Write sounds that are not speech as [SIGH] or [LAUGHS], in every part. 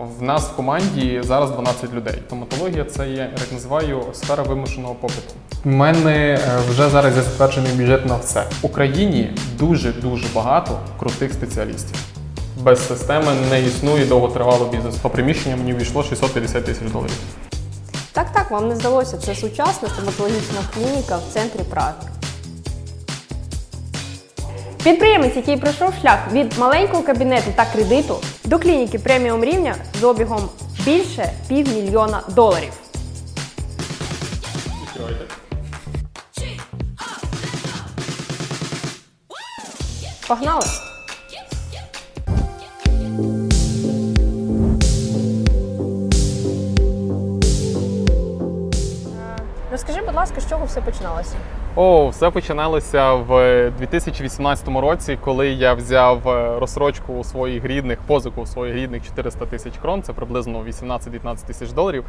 В нас в команді зараз 12 людей. Стоматологія це є, я так називаю, сфера вимушеного попиту. У мене е, вже зараз є затверджений бюджет на все. В Україні дуже дуже багато крутих спеціалістів. Без системи не існує довготривалого бізнесу. По приміщенню мені війшло 650 тисяч доларів. Так, так, вам не здалося. Це сучасна стоматологічна клініка в центрі Праги. Підприємець, який пройшов шлях від маленького кабінету та кредиту до клініки преміум рівня з обігом більше півмільйона доларів. Погнали! Ласка, з чого все починалося? О, все починалося в 2018 році, коли я взяв е, розсрочку у своїх рідних, позику у своїх рідних 400 тисяч крон, це приблизно 18-19 тисяч доларів.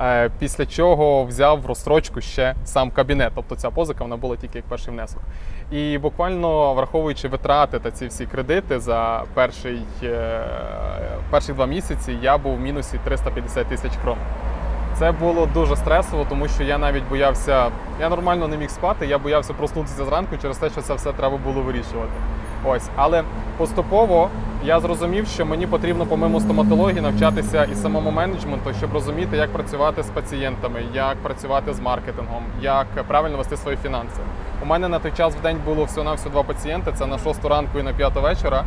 Е, Після чого взяв в розсрочку ще сам кабінет. Тобто ця позика вона була тільки як перший внесок. І буквально враховуючи витрати та ці всі кредити за перший, е, перші два місяці, я був в мінусі 350 тисяч крон. Це було дуже стресово, тому що я навіть боявся, я нормально не міг спати, я боявся проснутися зранку через те, що це все треба було вирішувати. Ось, але поступово я зрозумів, що мені потрібно помимо стоматології навчатися і самому менеджменту, щоб розуміти, як працювати з пацієнтами, як працювати з маркетингом, як правильно вести свої фінанси. У мене на той час в день було всього на всього два пацієнти. Це на 6 ранку і на 5 вечора.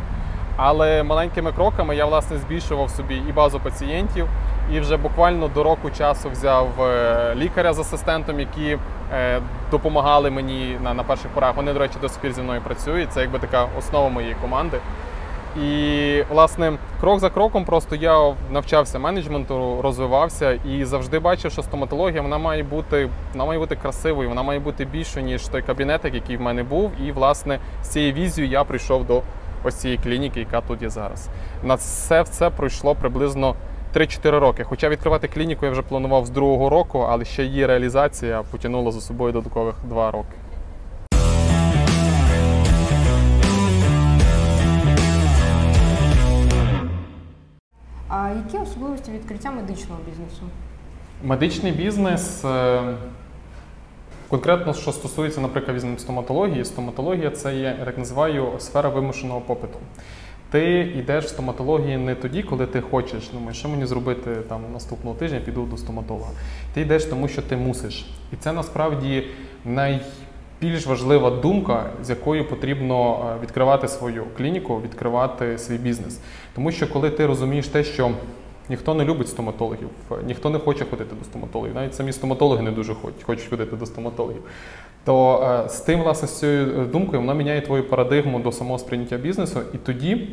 Але маленькими кроками я власне збільшував собі і базу пацієнтів, і вже буквально до року часу взяв е, лікаря з асистентом, які е, допомагали мені на, на перших порах. Вони, до речі, до сих зі мною працюють. Це якби така основа моєї команди. І власне крок за кроком просто я навчався менеджменту, розвивався і завжди бачив, що стоматологія вона має бути вона має бути красивою, вона має бути більшою, ніж той кабінетик, який в мене був. І власне з цією візією я прийшов до ось цієї клініки, яка тут є зараз. На все це пройшло приблизно 3-4 роки. Хоча відкривати клініку я вже планував з другого року, але ще її реалізація потягнула за собою додаткових 2 роки. А які особливості відкриття медичного бізнесу? Медичний бізнес. Конкретно, що стосується, наприклад, візьмемо стоматології, стоматологія це є, я так називаю, сфера вимушеного попиту. Ти йдеш в стоматології не тоді, коли ти хочеш, думаєш, що мені зробити там наступного тижня, піду до стоматолога. Ти йдеш тому, що ти мусиш. І це насправді найбільш важлива думка, з якою потрібно е, відкривати свою клініку, відкривати свій бізнес. Тому що коли ти розумієш те, що Ніхто не любить стоматологів, ніхто не хоче ходити до стоматологів. Навіть самі стоматологи не дуже хочуть, хочуть ходити до стоматологів. То е, з тим, власне, з цією думкою, вона міняє твою парадигму до самого сприйняття бізнесу, і тоді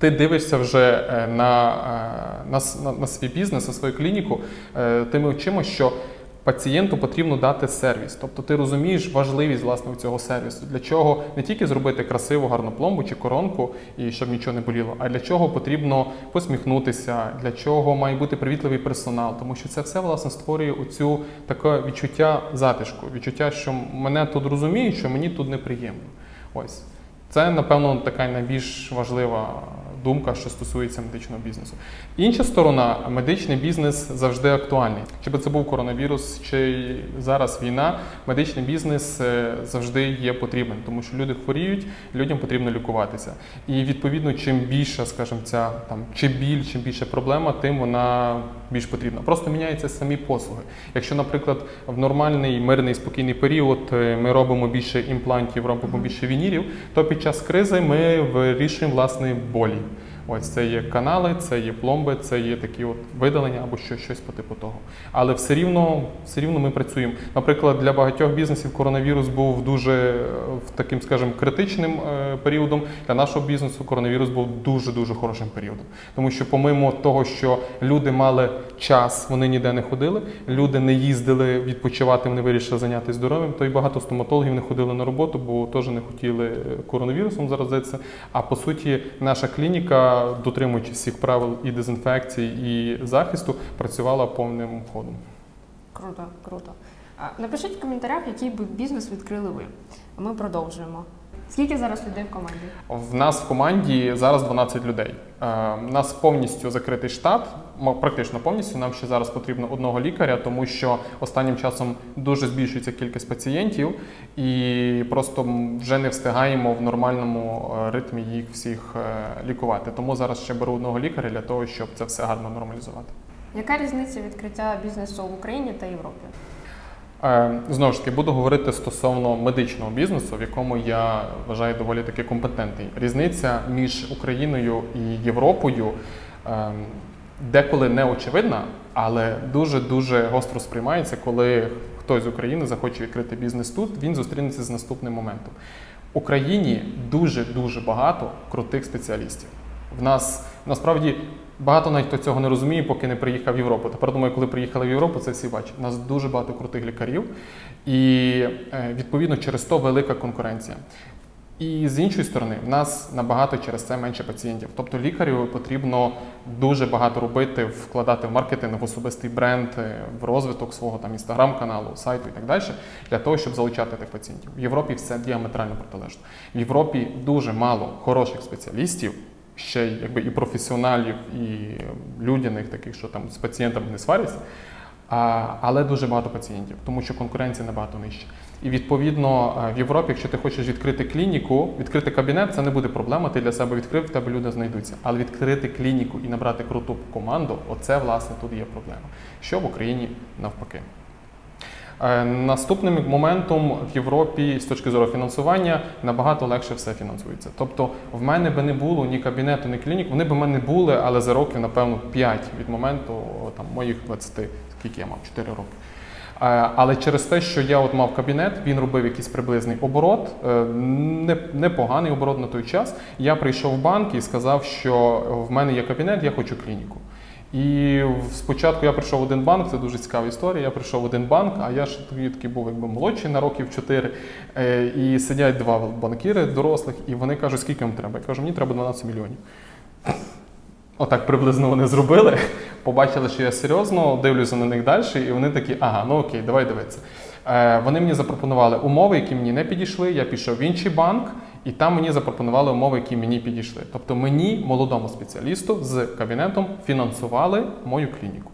ти дивишся вже е, на, е, на, на, на свій бізнес, на свою клініку е, тими очима, що пацієнту потрібно дати сервіс. Тобто ти розумієш важливість власне цього сервісу. Для чого не тільки зробити красиву гарну пломбу чи коронку, і щоб нічого не боліло, а для чого потрібно посміхнутися, для чого має бути привітливий персонал, тому що це все власне створює оцю таке відчуття затишку, відчуття, що мене тут розуміють, що мені тут неприємно. Ось. Це, напевно, така найбільш важлива думка, що стосується медичного бізнесу. Інша сторона, медичний бізнес завжди актуальний. Чи би це був коронавірус, чи зараз війна, медичний бізнес е, завжди є потрібен, тому що люди хворіють, людям потрібно лікуватися. І відповідно, чим більша, скажімо, ця там чи біль, чим більше проблема, тим вона більш потрібна. Просто міняються самі послуги. Якщо, наприклад, в нормальний мирний спокійний період е, ми робимо більше імплантів, робимо більше вінірів, то під час кризи ми вирішуємо власне болі. Ось це є канали, це є пломби, це є такі от видалення або що, щось по типу того. Але все рівно, все рівно ми працюємо. Наприклад, для багатьох бізнесів коронавірус був дуже е, таким, скажімо, критичним е, періодом. Для нашого бізнесу коронавірус був дуже дуже хорошим періодом. Тому що, помимо того, що люди мали час, вони ніде не ходили, люди не їздили відпочивати, вони вирішили зайнятися здоров'ям, то й багато стоматологів не ходили на роботу, бо теж не хотіли е, коронавірусом заразитися. А по суті, наша клініка, дотримуючись всіх правил і дезінфекції, і захисту, працювала повним ходом. Круто, круто. Напишіть в коментарях, який би бізнес відкрили ви. Ми продовжуємо. Скільки зараз людей в команді? В нас в команді зараз 12 людей. Е, У нас повністю закритий штат, практично повністю. Нам ще зараз потрібно одного лікаря, тому що останнім часом дуже збільшується кількість пацієнтів, і просто вже не встигаємо в нормальному е, ритмі їх всіх е, лікувати. Тому зараз ще беру одного лікаря для того, щоб це все гарно нормалізувати. Яка різниця відкриття бізнесу в Україні та Європі? Е, Знову ж таки, буду говорити стосовно медичного бізнесу, в якому я вважаю доволі таки компетентний. Різниця між Україною і Європою е, деколи не очевидна, але дуже дуже гостро сприймається, коли хтось з України захоче відкрити бізнес тут. Він зустрінеться з наступним моментом. В Україні дуже дуже багато крутих спеціалістів. В нас насправді багато навіть хто цього не розуміє, поки не приїхав в Європу. Тепер думаю, коли приїхали в Європу, це всі бачать. У нас дуже багато крутих лікарів, і е, відповідно через то велика конкуренція. І з іншої сторони, в нас набагато через це менше пацієнтів. Тобто лікарю потрібно дуже багато робити, вкладати в маркетинг, в особистий бренд, е, в розвиток свого там інстаграм-каналу, сайту і так далі, для того, щоб залучати тих пацієнтів. В Європі все діаметрально протилежно. В Європі дуже мало хороших спеціалістів, ще якби і професіоналів, і людяних таких, що там з пацієнтами не сваряться. А, але дуже багато пацієнтів, тому що конкуренція набагато нижча. І відповідно е, в Європі, якщо ти хочеш відкрити клініку, відкрити кабінет, це не буде проблема. Ти для себе відкрив, в тебе люди знайдуться. Але відкрити клініку і набрати круту команду, оце власне тут є проблема. Що в Україні навпаки. Е, Наступним моментом в Європі з точки зору фінансування набагато легше все фінансується. Тобто в мене би не було ні кабінету, ні клінік, вони б мене були, але за років, напевно, 5 від моменту там, моїх 20, скільки я мав, 4 роки. Е, Але через те, що я от мав кабінет, він робив якийсь приблизний оборот, е, не- непоганий оборот на той час. Я прийшов в банк і сказав, що в мене є кабінет, я хочу клініку. І спочатку я прийшов в один банк, це дуже цікава історія. Я прийшов в один банк, а я ж тоді такий був якби молодший на років 4. Е, І сидять два банкіри дорослих, і вони кажуть, скільки вам треба? Я кажу, мені треба 12 мільйонів. Отак приблизно вони зробили. Побачили, що я серйозно, дивлюся на них далі, і вони такі, ага, ну окей, давай дивитися. Е, вони мені запропонували умови, які мені не підійшли. Я пішов в інший банк, і там мені запропонували умови, які мені підійшли. Тобто мені, молодому спеціалісту з кабінетом, фінансували мою клініку.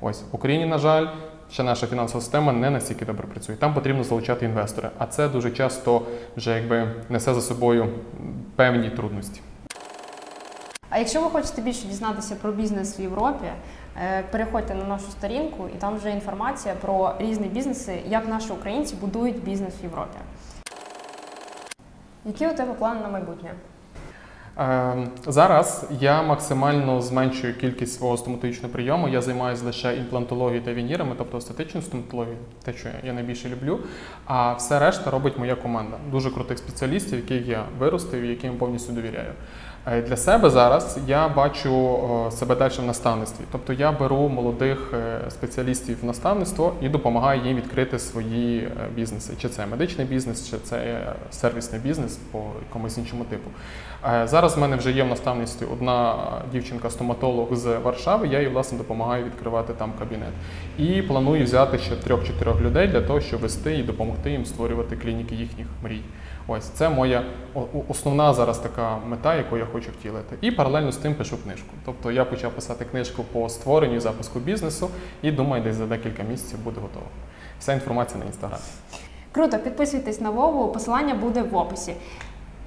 Ось в Україні, на жаль, ще наша фінансова система не настільки добре працює. Там потрібно залучати інвестори, а це дуже часто вже якби несе за собою певні трудності. А якщо ви хочете більше дізнатися про бізнес в Європі, переходьте на нашу сторінку, і там вже інформація про різні бізнеси, як наші українці будують бізнес в Європі. Які у тебе плани на майбутнє? Е, Зараз я максимально зменшую кількість свого стоматологічного прийому. Я займаюся лише імплантологією та вінірами, тобто естетичною стоматологією, те, що я найбільше люблю. А все решта робить моя команда. Дуже крутих спеціалістів, яких я виростив і яким повністю довіряю. Е, Для себе зараз я бачу е, себе далі в наставництві. Тобто я беру молодих спеціалістів в наставництво і допомагаю їм відкрити свої бізнеси. Чи це медичний бізнес, чи це сервісний бізнес по якомусь іншому типу. Е, Зараз в мене вже є в наставництві одна дівчинка-стоматолог з Варшави. Я їй власне допомагаю відкривати там кабінет. І планую взяти ще трьох-чотирьох людей для того, щоб вести і допомогти їм створювати клініки їхніх мрій. Ось це моя основна зараз така мета, яку я хочу втілити. І паралельно з тим пишу книжку. Тобто я почав писати книжку по створенню і запуску бізнесу, і думаю, десь за декілька місяців буде готова. Вся інформація на інстаграмі. Круто, підписуйтесь на Вову, посилання буде в описі.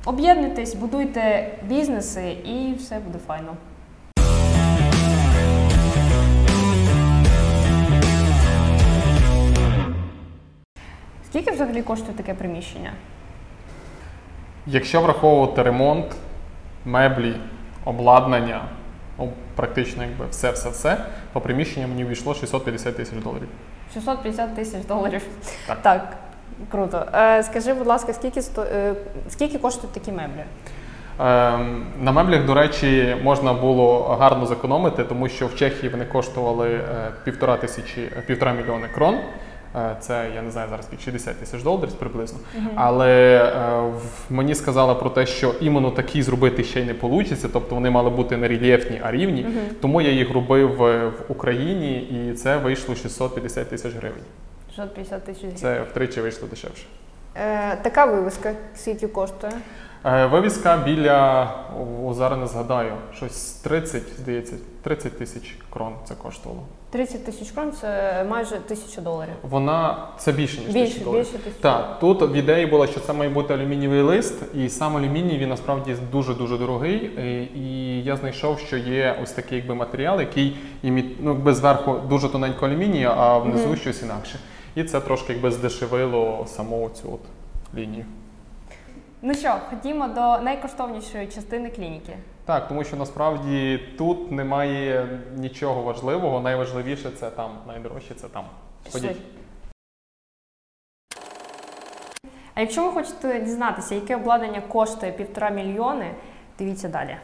Об'єднуйтесь, будуйте бізнеси і все буде файно. Скільки взагалі коштує таке приміщення? Якщо враховувати ремонт, меблі, обладнання, ну, практично якби все-все-все, то приміщення мені війшло 650 тисяч доларів. 650 тисяч доларів. Так. Круто. Е, скажи, будь ласка, скільки, сто... е, скільки коштують такі меблі? Ем, На меблях, до речі, можна було гарно зекономити, тому що в Чехії вони коштували е, півтора тисячі, півтора мільйони крон. Це я не знаю зараз скільки, 60 тисяч доларів приблизно. Але е, мені сказали про те, що іменно такі зробити ще й не вийде, тобто вони мали бути не рельєфні, а рівні. Тому я їх робив в Україні, і це вийшло 650 тисяч гривень. 650 тисяч гривень. Це втричі вийшло дешевше. Е, така вивіска, скільки коштує? Е, Вивіска біля, о, зараз не згадаю, щось 30, здається, 30 тисяч крон це коштувало. 30 тисяч крон це майже тисяча доларів. Вона це більше, ніж Більше, тисяча доларів. більше тисячі. Так, тут в ідеї було, що це має бути алюмінієвий лист, і сам алюміній він насправді дуже дуже дорогий. е, І я знайшов, що є ось такий якби матеріал, який імі... ну, якби зверху дуже тоненько алюмінія, а внизу щось інакше. І це трошки якби здешевило саму цю от лінію. Ну що, ходімо до найкоштовнішої частини клініки. Так, тому що насправді тут немає нічого важливого. Найважливіше це там, найдорожче це там. Ходіть. А якщо ви хочете дізнатися, яке обладнання коштує півтора мільйони, дивіться далі.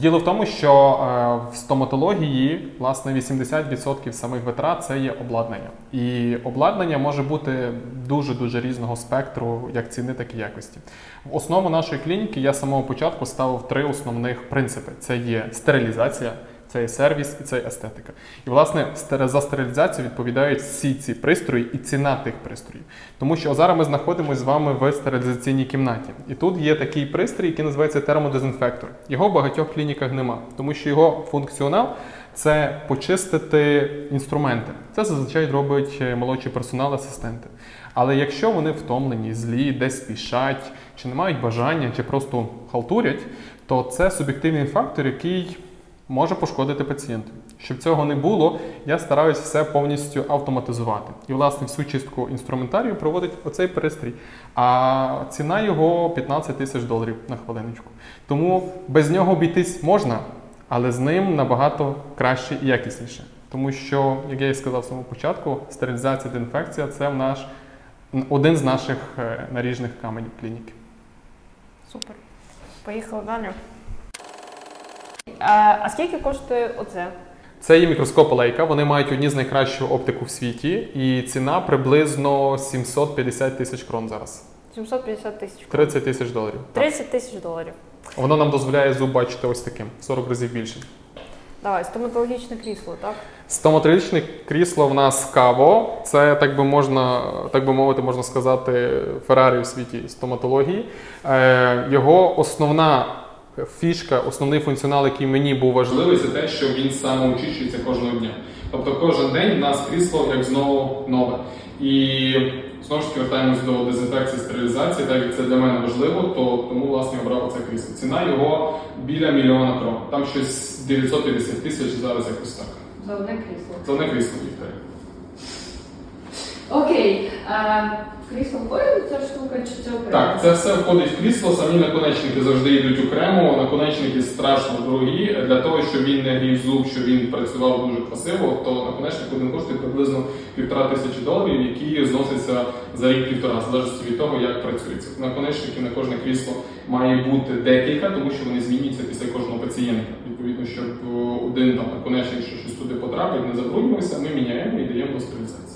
Діло в тому, що е, в стоматології власне 80% самих витрат це є обладнання. І обладнання може бути дуже дуже різного спектру, як ціни, так і якості. В основу нашої клініки я з самого початку ставив три основних принципи: це є стерилізація. Це є сервіс і це є естетика. І власне за стерилізацію відповідають всі ці пристрої і ціна тих пристроїв. Тому що зараз ми знаходимося з вами в стерилізаційній кімнаті. І тут є такий пристрій, який називається термодезінфектор. Його в багатьох клініках нема, тому що його функціонал це почистити інструменти. Це зазвичай робить е, молодший персонал, асистенти. Але якщо вони втомлені, злі, десь спішать, чи не мають бажання, чи просто халтурять, то це суб'єктивний фактор, який може пошкодити пацієнту. Щоб цього не було, я стараюсь все повністю автоматизувати. І, власне, всю чистку інструментарію проводить оцей пристрій. А ціна його 15 тисяч доларів на хвилиночку. Тому без нього обійтись можна, але з ним набагато краще і якісніше. Тому що, як я і сказав в самому початку, стерилізація та інфекція це наш один з наших е, наріжних каменів клініки. Супер. Поїхали далі. А, скільки коштує оце? Це є мікроскоп Leica, вони мають одні з найкращу оптику в світі, і ціна приблизно 750 тисяч крон зараз. 750 тисяч. 30 тисяч доларів. 30 тисяч доларів. Воно нам дозволяє зуб бачити ось таким 40 разів більше. Давай, стоматологічне крісло, так? Стоматологічне крісло в нас каво. Це так би можна, так би мовити, можна сказати, Феррарі в світі стоматології. Е, його основна фішка, основний функціонал, який мені був важливий, це те, що він самоочищується кожного дня. Тобто кожен день в нас крісло як знову нове. І знову ж таки вертаємось до дезінфекції стерилізації, так як це для мене важливо, то тому власне обрав це крісло. Ціна його біля мільйона крон. Там щось 950 тисяч зараз якось так. За одне крісло. Це не крісло Вікторія. Окей. Крісло входить ця штука чи це окремо? Так, це все входить в крісло. Самі наконечники завжди йдуть окремо. Наконечники страшно дорогі. Для того, щоб він не грів зуб, щоб він працював дуже красиво, то наконечник один коштує приблизно півтора тисячі доларів, які зносяться за рік-півтора, в залежності від того, як працюється. Наконечники на кожне крісло має бути декілька, тому що вони змінюються після кожного пацієнта. Відповідно, щоб один там наконечник, що щось туди потрапить, не забруднювався, ми міняємо і даємо до стерилізації.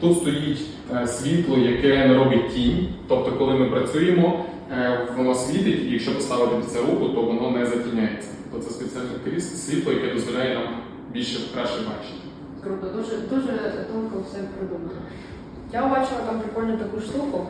Тут стоїть е, світло, яке не робить тінь. Тобто, коли ми працюємо, е, воно світить, і якщо поставити під це руку, то воно не затіняється. Тобто це спеціальне кріс- світло, яке дозволяє нам більше краще бачити. Круто, дуже, дуже тонко все придумано. Я бачила там прикольну таку штуку.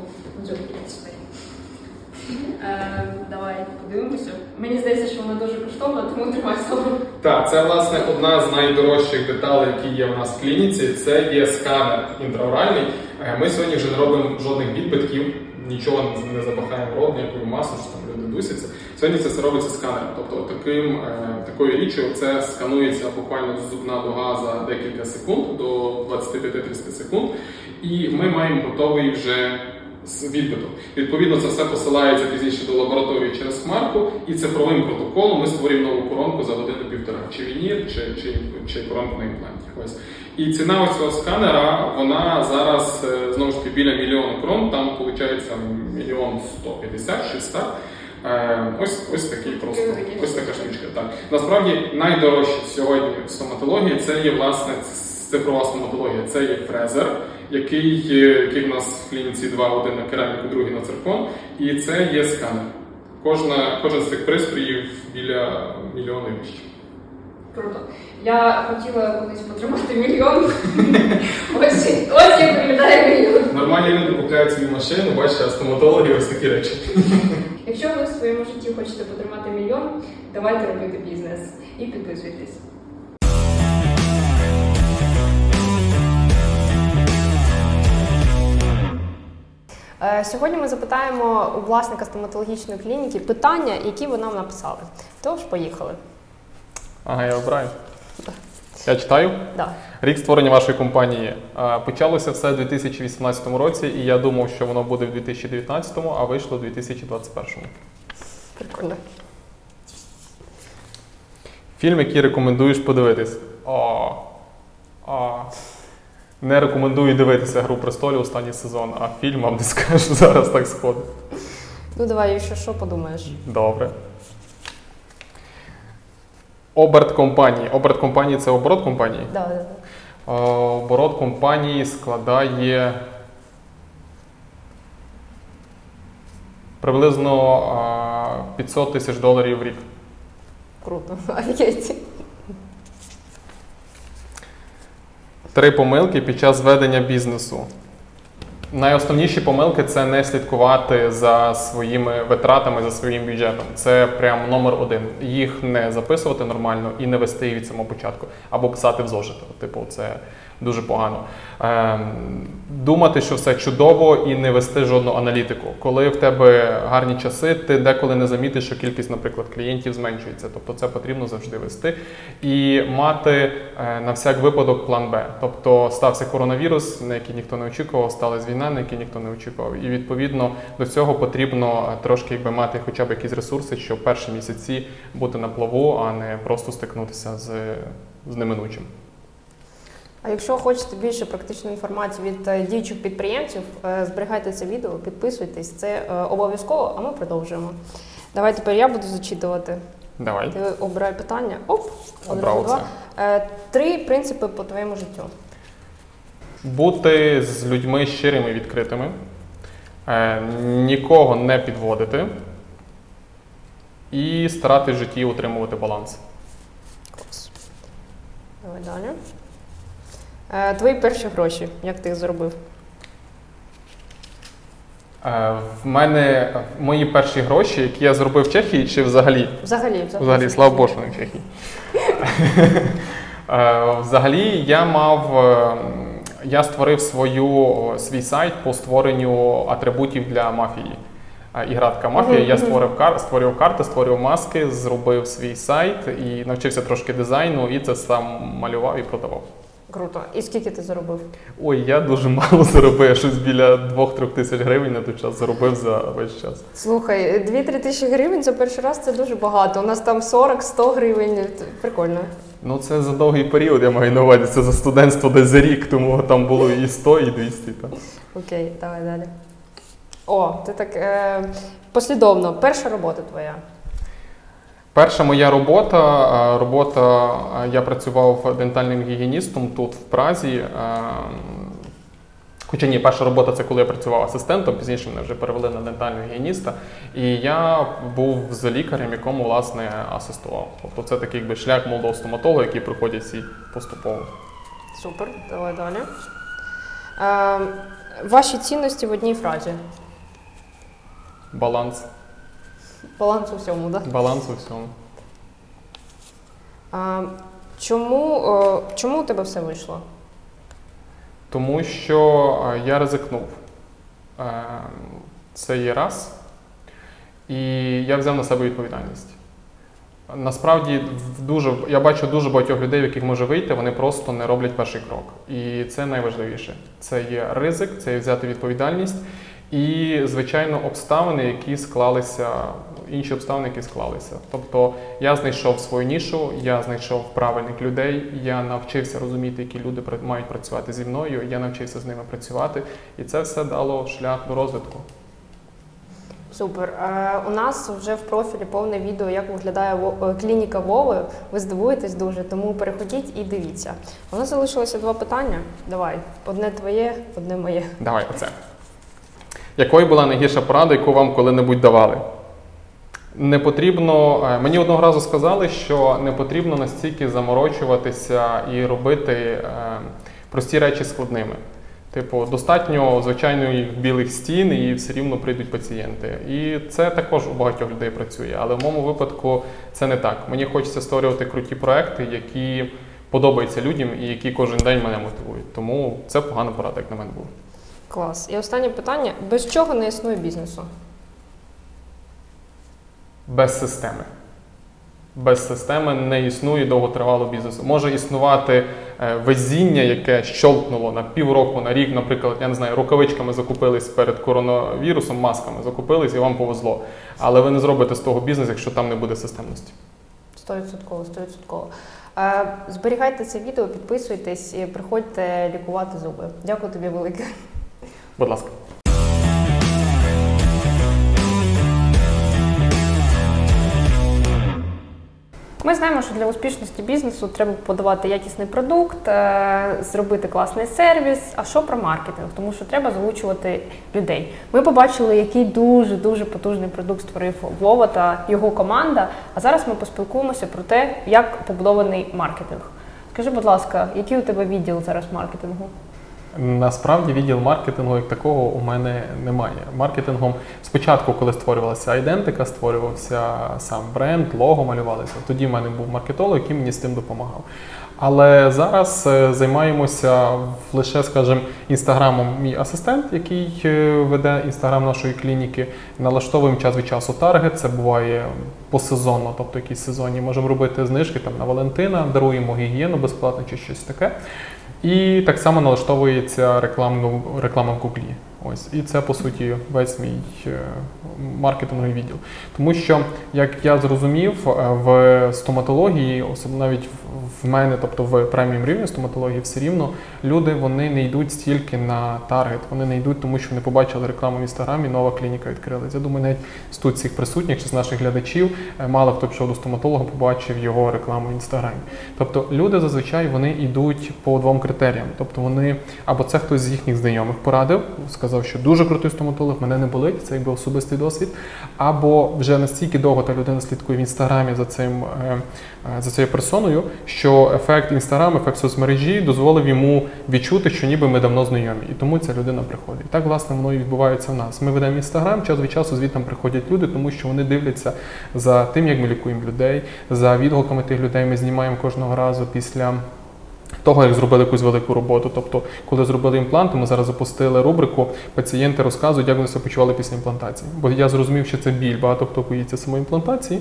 Е, давай подивимося. Мені здається, що вона дуже коштовна, тому тримай слово. Так, це власне одна з найдорожчих деталей, які є в нас в клініці. Це є сканер інтраоральний. Е, Ми сьогодні вже не робимо жодних відбитків, нічого не запахаємо в рот, ніякою масою, що там люди дусяться. Сьогодні це все робиться сканером. Тобто таким, е, такою річчю це сканується буквально зубна дуга за декілька секунд до 25-30 секунд. І ми маємо готовий вже з відбиток. Відповідно, це все посилається пізніше до лабораторії через хмарку, і цифровим протоколом ми створюємо нову коронку за годину-півтора, чи вінір, чи, чи, чи коронку на імпланті. Ось. І ціна ось цього сканера, вона зараз е, знову ж таки біля мільйона крон, там виходить мільйон 150 чи 100. Е, Ось ось такий просто ось така штучка. Так насправді найдорожче сьогодні в стоматології це є власне цифрова стоматологія. Це є фрезер, який, є- який в нас в клініці два, один на кераміку, другий на циркон, і це є сканер. Кожна, кожен з цих пристроїв біля мільйона вище. Круто. Я хотіла колись потримати мільйон. [LAUGHS] ось, ось як виглядає мільйон. Нормальні люди купляють свою машину, бачите, а стоматологи ось такі речі. Якщо ви в своєму житті хочете потримати мільйон, давайте робити бізнес і підписуйтесь. Сьогодні ми запитаємо у власника стоматологічної клініки питання, які ви нам написали. Тож, поїхали. Ага, я обираю. Я читаю. Да. Рік створення вашої компанії. Почалося все в 2018 році, і я думав, що воно буде в 2019, а вийшло в 2021. Прикольно. Фільм, який рекомендуєш подивитись. О, о. Не рекомендую дивитися Гру престолів останній сезон, а фільм вам не скажу [LAUGHS] зараз так сходить. Ну давай, ще що подумаєш? Добре. Оберт компанії. Оберт компанії це оборот компанії. Да, да, да. Е, Оборот компанії складає приблизно е, 500 тисяч доларів в рік. Круто. [LAUGHS] Офігеть. Три помилки під час ведення бізнесу. Найосновніші помилки це не слідкувати за своїми витратами, за своїм бюджетом. Це прям номер один. Їх не записувати нормально і не вести від самого початку, або писати в зошит. Типу, це дуже погано. Ем, думати, що все чудово, і не вести жодну аналітику. Коли в тебе гарні часи, ти деколи не замітиш, що кількість, наприклад, клієнтів зменшується. Тобто це потрібно завжди вести. І мати е, на всяк випадок план Б. Тобто стався коронавірус, на який ніхто не очікував, сталася війна, на який ніхто не очікував. І відповідно до цього потрібно е, трошки якби мати хоча б якісь ресурси, щоб перші місяці бути на плаву, а не просто стикнутися з, з неминучим. А якщо хочете більше практичної інформації від е, діючих підприємців, е, зберігайте це відео, підписуйтесь, це е, обов'язково, а ми продовжуємо. Давай тепер я буду зачитувати. Давай. Ти обирай питання. Оп, Обрав одразу це. два. Три принципи по твоєму життю. Бути з людьми щирими і відкритими, нікого не підводити і старатись в житті утримувати баланс. Клас. Давай далі. Е, Твої перші гроші. Як ти їх заробив? Е, В мене мої перші гроші, які я зробив в Чехії, чи взагалі? Взагалі, Взагалі, слава Богу, не в Чехії. Е, Взагалі, я мав. Я створив свою, свій сайт по створенню атрибутів для мафії. Ігра така мафія. Я створив кар, створював карти, створював маски, зробив свій сайт і навчився трошки дизайну, і це сам малював і продавав. Круто. І скільки ти заробив? Ой, я дуже мало заробив, щось біля 2-3 тисяч гривень на той час заробив за весь час. Слухай, 2-3 тисячі гривень за перший раз це дуже багато. У нас там 40-100 гривень. Прикольно. Ну, це за довгий період, я маю на увазі. Це за студентство десь за рік, тому там було і 100, і 200. Так. Окей, давай далі. О, ти так е, послідовно. Перша робота твоя. Перша моя робота, а, робота, я працював дентальним гігієністом тут в Празі. Хоча ні, перша робота це коли я працював асистентом, пізніше мене вже перевели на дентального гігієніста. І я був з лікарем, якому власне асистував. Тобто це такий якби шлях молодого стоматолога, який проходять всі поступово. Супер, давай далі. Е, ваші цінності в одній фразі. Баланс. Баланс у всьому, так? Да? Баланс у всьому. А, чому, е, чому у тебе все вийшло? Тому що е, я ризикнув. Е, Це є раз. І я взяв на себе відповідальність. Насправді, дуже, я бачу дуже багатьох людей, в яких може вийти, вони просто не роблять перший крок. І це найважливіше. Це є ризик, це є взяти відповідальність і, звичайно, обставини, які склалися, інші обставини, які склалися. Тобто я знайшов свою нішу, я знайшов правильних людей, я навчився розуміти, які люди мають працювати зі мною, я навчився з ними працювати, і це все дало шлях до розвитку. Супер. Е, у нас вже в профілі повне відео, як виглядає е, клініка Вови. Ви здивуєтесь дуже, тому переходіть і дивіться. У нас залишилося два питання. Давай, одне твоє, одне моє. Давай, оце. Якою була найгірша порада, яку вам коли-небудь давали? Не потрібно. е, Мені одного разу сказали, що не потрібно настільки заморочуватися і робити е, прості речі складними. Типу, достатньо звичайної білих стін, і все рівно прийдуть пацієнти. І це також у багатьох людей працює. Але в моєму випадку це не так. Мені хочеться створювати круті проекти, які подобаються людям і які кожен день мене мотивують. Тому це погана порада, як на мене було. Клас. І останнє питання: без чого не існує бізнесу? без системи. Без системи не існує довготривалого бізнесу. Може існувати е, везіння, яке щолкнуло на півроку, на рік, наприклад, я не знаю, рукавичками закупились перед коронавірусом, масками закупились і вам повезло. Але ви не зробите з того бізнес, якщо там не буде системності. Стовідсотково, стовідсотково. Е, Зберігайте це відео, підписуйтесь і приходьте лікувати зуби. Дякую тобі велике. Будь ласка. Ми знаємо, що для успішності бізнесу треба подавати якісний продукт, е, зробити класний сервіс. А що про маркетинг? Тому що треба залучувати людей. Ми побачили, який дуже дуже потужний продукт створив Вова та його команда. А зараз ми поспілкуємося про те, як побудований маркетинг. Скажи, будь ласка, який у тебе відділ зараз маркетингу? Насправді відділ маркетингу як такого у мене немає. Маркетингом спочатку, коли створювалася айдентика, створювався сам бренд, лого малювалося. Тоді в мене був маркетолог, який мені з тим допомагав. Але зараз е, займаємося лише, скажімо, інстаграмом мій асистент, який е, веде інстаграм нашої клініки. Налаштовуємо час від часу таргет. Це буває посезонно, тобто якісь сезонні. Можемо робити знижки там на Валентина, даруємо гігієну безплатно чи щось таке. І так само налаштовується реклама в Гуглі. Ось. І це, по суті, весь мій е, маркетинговий відділ. Тому що, як я зрозумів, е, в стоматології, особливо навіть в- мене, тобто в преміум рівні стоматології, все рівно люди вони не йдуть стільки на таргет, вони не йдуть, тому що вони побачили рекламу в інстаграмі, нова клініка відкрилась. Я думаю, навіть з тут всіх присутніх чи з наших глядачів, е, мало хто пішов до стоматолога, побачив його рекламу в інстаграмі. Тобто люди зазвичай вони йдуть по двом критеріям. Тобто вони або це хтось з їхніх знайомих порадив, сказав, що дуже крутий стоматолог, мене не болить, це якби особистий досвід. Або вже настільки довго та людина слідкує в інстаграмі за цим е, е, за цією персоною, що ефект інстаграм, ефект соцмережі дозволив йому відчути, що ніби ми давно знайомі, і тому ця людина приходить. Так власне воно і відбувається в нас. Ми ведемо інстаграм, час від часу звідти приходять люди, тому що вони дивляться за тим, як ми лікуємо людей, за відгуками тих людей. Ми знімаємо кожного разу після. Того, як зробили якусь велику роботу. Тобто, коли зробили імпланти, ми зараз запустили рубрику Пацієнти розказують, як вони себе почували після імплантації. Бо я зрозумів, що це біль, багато хто боїться самої імплантації.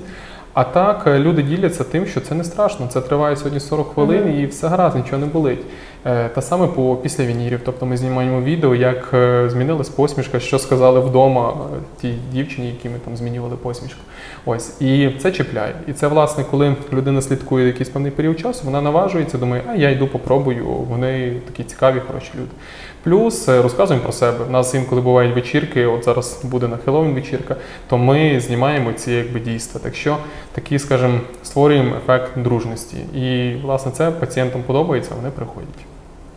А так е, люди діляться тим, що це не страшно. Це триває сьогодні 40 хвилин і все гаразд, нічого не болить. Е, Та саме по після вінірів. Тобто ми знімаємо відео, як е, змінилась посмішка, що сказали вдома тій дівчині, які ми там змінювали посмішку. Ось і це чіпляє. І це власне, коли людина слідкує якийсь певний період часу, вона наважується, думає, а я йду попробую. Вони такі цікаві, хороші люди. Плюс е, розказуємо про себе. У нас інколи бувають вечірки. От зараз буде на Хеллоуін вечірка, то ми знімаємо ці якби дійства. Так що такі, скажімо, створюємо ефект дружності. І власне це пацієнтам подобається, вони приходять.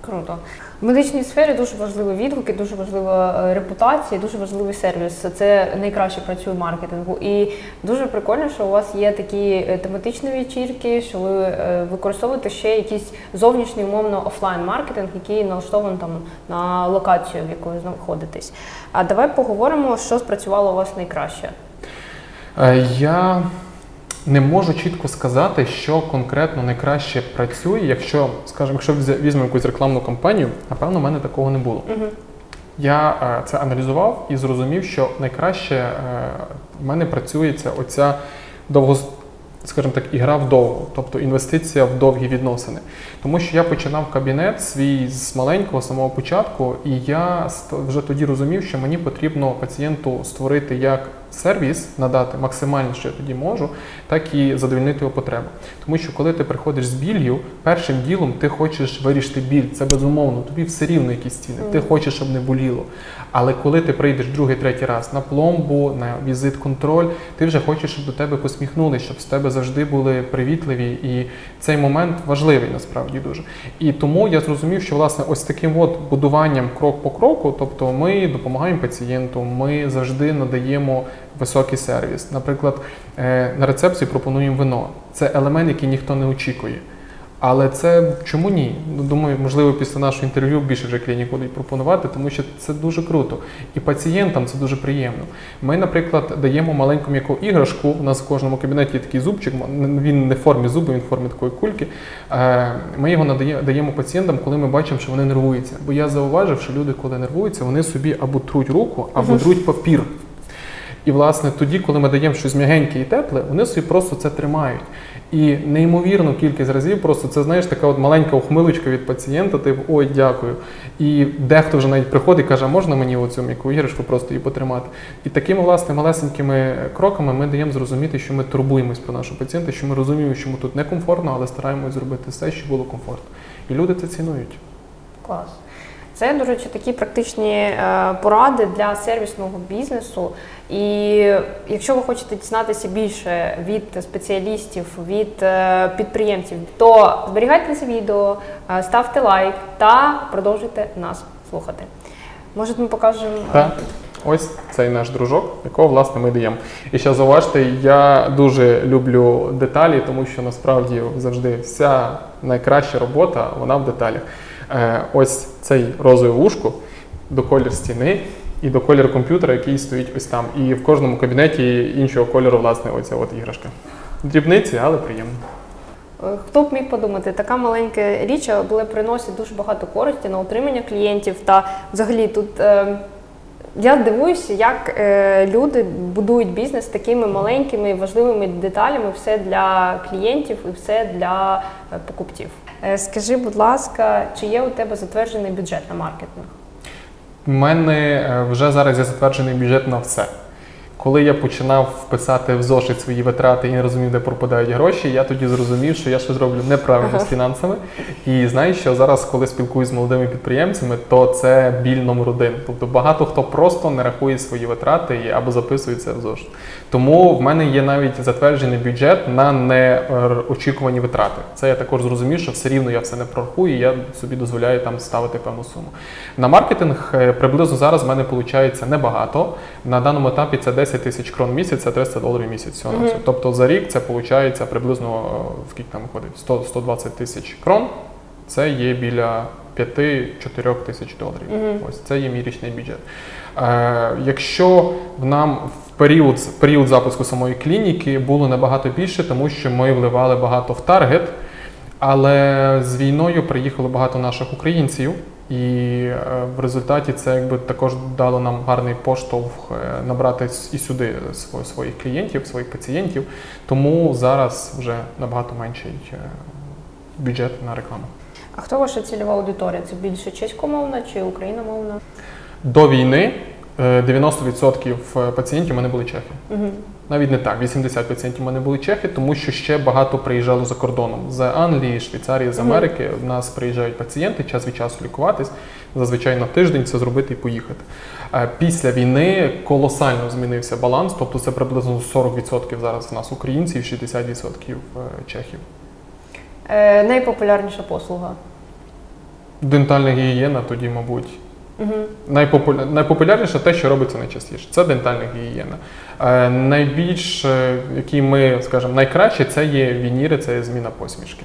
Круто. В медичній сфері дуже важливі відгуки, дуже важлива е, репутація, дуже важливий сервіс. Це найкраще працює в маркетингу. І дуже прикольно, що у вас є такі е, тематичні вечірки, що ви е, використовуєте ще якийсь зовнішній умовно офлайн маркетинг, який налаштований там на локацію, в якої знаходитесь. А давай поговоримо, що спрацювало у вас найкраще. Я не можу чітко сказати, що конкретно найкраще працює, якщо, скажімо, якщо візьмемо якусь рекламну кампанію, напевно, в мене такого не було. Угу. Я е, це аналізував і зрозумів, що найкраще е, в мене працює оця довго, скажімо так, ігра вдовго, тобто інвестиція в довгі відносини. Тому що я починав кабінет свій з маленького самого початку, і я вже тоді розумів, що мені потрібно пацієнту створити як сервіс, надати максимально, що я тоді можу, так і задовольнити його потребу. Тому що коли ти приходиш з біллю, першим ділом ти хочеш вирішити біль. Це безумовно, тобі все рівно якісь ціни. Ти хочеш, щоб не боліло. Але коли ти прийдеш другий, третій раз на пломбу, на візит-контроль, ти вже хочеш, щоб до тебе посміхнули, щоб з тебе завжди були привітливі. І цей момент важливий насправді дуже. І тому я зрозумів, що власне ось таким от будуванням крок по кроку, тобто ми допомагаємо пацієнту, ми завжди надаємо високий сервіс. Наприклад, е, на рецепції пропонуємо вино. Це елемент, який ніхто не очікує. Але це чому ні? Ну, думаю, можливо, після нашого інтерв'ю більше вже клінік будуть пропонувати, тому що це дуже круто. І пацієнтам це дуже приємно. Ми, наприклад, даємо маленьку м'яку іграшку. У нас в кожному кабінеті є такий зубчик, він не в формі зуба, він в формі такої кульки. Е, Ми його надає- даємо пацієнтам, коли ми бачимо, що вони нервуються. Бо я зауважив, що люди, коли нервуються, вони собі або труть руку, або труть папір. І, власне, тоді, коли ми даємо щось м'ягеньке і тепле, вони собі просто це тримають. І неймовірну кількість разів просто це знаєш така от маленька ухмилочка від пацієнта, типу ой, дякую. І дехто вже навіть приходить і каже, а можна мені оцю м'яку іграшку просто її потримати. І такими власне малесенькими кроками ми даємо зрозуміти, що ми турбуємось про нашого пацієнта, що ми розуміємо, що йому тут некомфортно, але стараємось зробити все, щоб було комфортно. І люди це цінують. Клас. Це, до речі, такі практичні е, поради для сервісного бізнесу. І якщо ви хочете дізнатися більше від спеціалістів, від е, підприємців, то зберігайте це відео, е, ставте лайк та продовжуйте нас слухати. Може, ми покажемо Так. Ось цей наш дружок, якого власне ми даємо. І ще зауважте, я дуже люблю деталі, тому що насправді завжди вся найкраща робота вона в деталях. Ось цей розове вушко до колір стіни і до кольору комп'ютера, який стоїть ось там. І в кожному кабінеті іншого кольору, власне, оця от іграшка. Дрібниці, але приємно. Е, Хто б міг подумати, така маленька річ, але приносить дуже багато користі на утримання клієнтів. Та взагалі тут е, я дивуюся, як е, люди будують бізнес такими маленькими важливими деталями, все для клієнтів і все для е, покупців. Е, скажи, будь ласка, чи є у тебе затверджений бюджет на маркетинг? У мене е, вже зараз є затверджений бюджет на все. Коли я починав писати в зошит свої витрати і не розумів, де пропадають гроші, я тоді зрозумів, що я щось роблю неправильно Ага. з фінансами. І знаєш, що зараз, коли спілкуюся з молодими підприємцями, то це біль номер один. Тобто багато хто просто не рахує свої витрати або записує це в зошит. Тому в мене є навіть затверджений бюджет на неочікувані витрати. Це я також зрозумів, що все рівно я все не прорахую, і я собі дозволяю там ставити певну суму. На маркетинг е, приблизно зараз в мене виходить небагато. На даному етапі це 10 тисяч крон в місяць, це 300 доларів в місяць. Мгм. всього. Тобто за рік це виходить приблизно е, скільки там виходить? 100 120 тисяч крон. Це є біля 5-4 тисяч доларів. Мгм. Ось це є мій річний бюджет. Е, якщо в нам в період, період запуску самої клініки було набагато більше, тому що ми вливали багато в таргет, але з війною приїхало багато наших українців. І е, в результаті це якби також дало нам гарний поштовх е, набрати і сюди сво- своїх клієнтів, своїх пацієнтів. Тому зараз вже набагато менший е, бюджет на рекламу. А хто ваша цільова аудиторія? Це більше чеськомовна чи україномовна? До війни е, 90% пацієнтів у мене були чехи. Угу. Навіть не так, 80 пацієнтів у мене були чехи, тому що ще багато приїжджало за кордоном з Англії, Швейцарії, з. Америки. В нас приїжджають пацієнти час від часу лікуватись. Зазвичай на тиждень це зробити і поїхати. Е, Після війни колосально змінився баланс, тобто це приблизно 40% зараз в нас українців, 60% чехів. Е, найпопулярніша послуга. Дентальна гігієна тоді, мабуть, Угу. Найпопуля... Найпопулярніше те, що робиться найчастіше, це дентальна гігієна. Е, найбільш, е, які ми, скажімо, найкраще, це є вініри, це є зміна посмішки.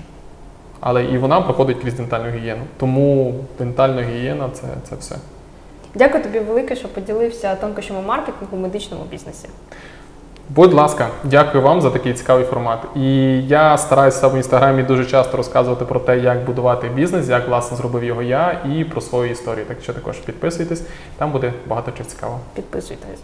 Але і вона проходить крізь дентальну гігієну. Тому дентальна гігієна це, це все. Дякую тобі велике, що поділився тонкощами маркетингу в медичному бізнесі. Будь ласка, дякую вам за такий цікавий формат. І я стараюся в інстаграмі дуже часто розказувати про те, як будувати бізнес, як власне зробив його я, і про свою історію. Так що також підписуйтесь, там буде багато чого цікавого. Підписуйтесь.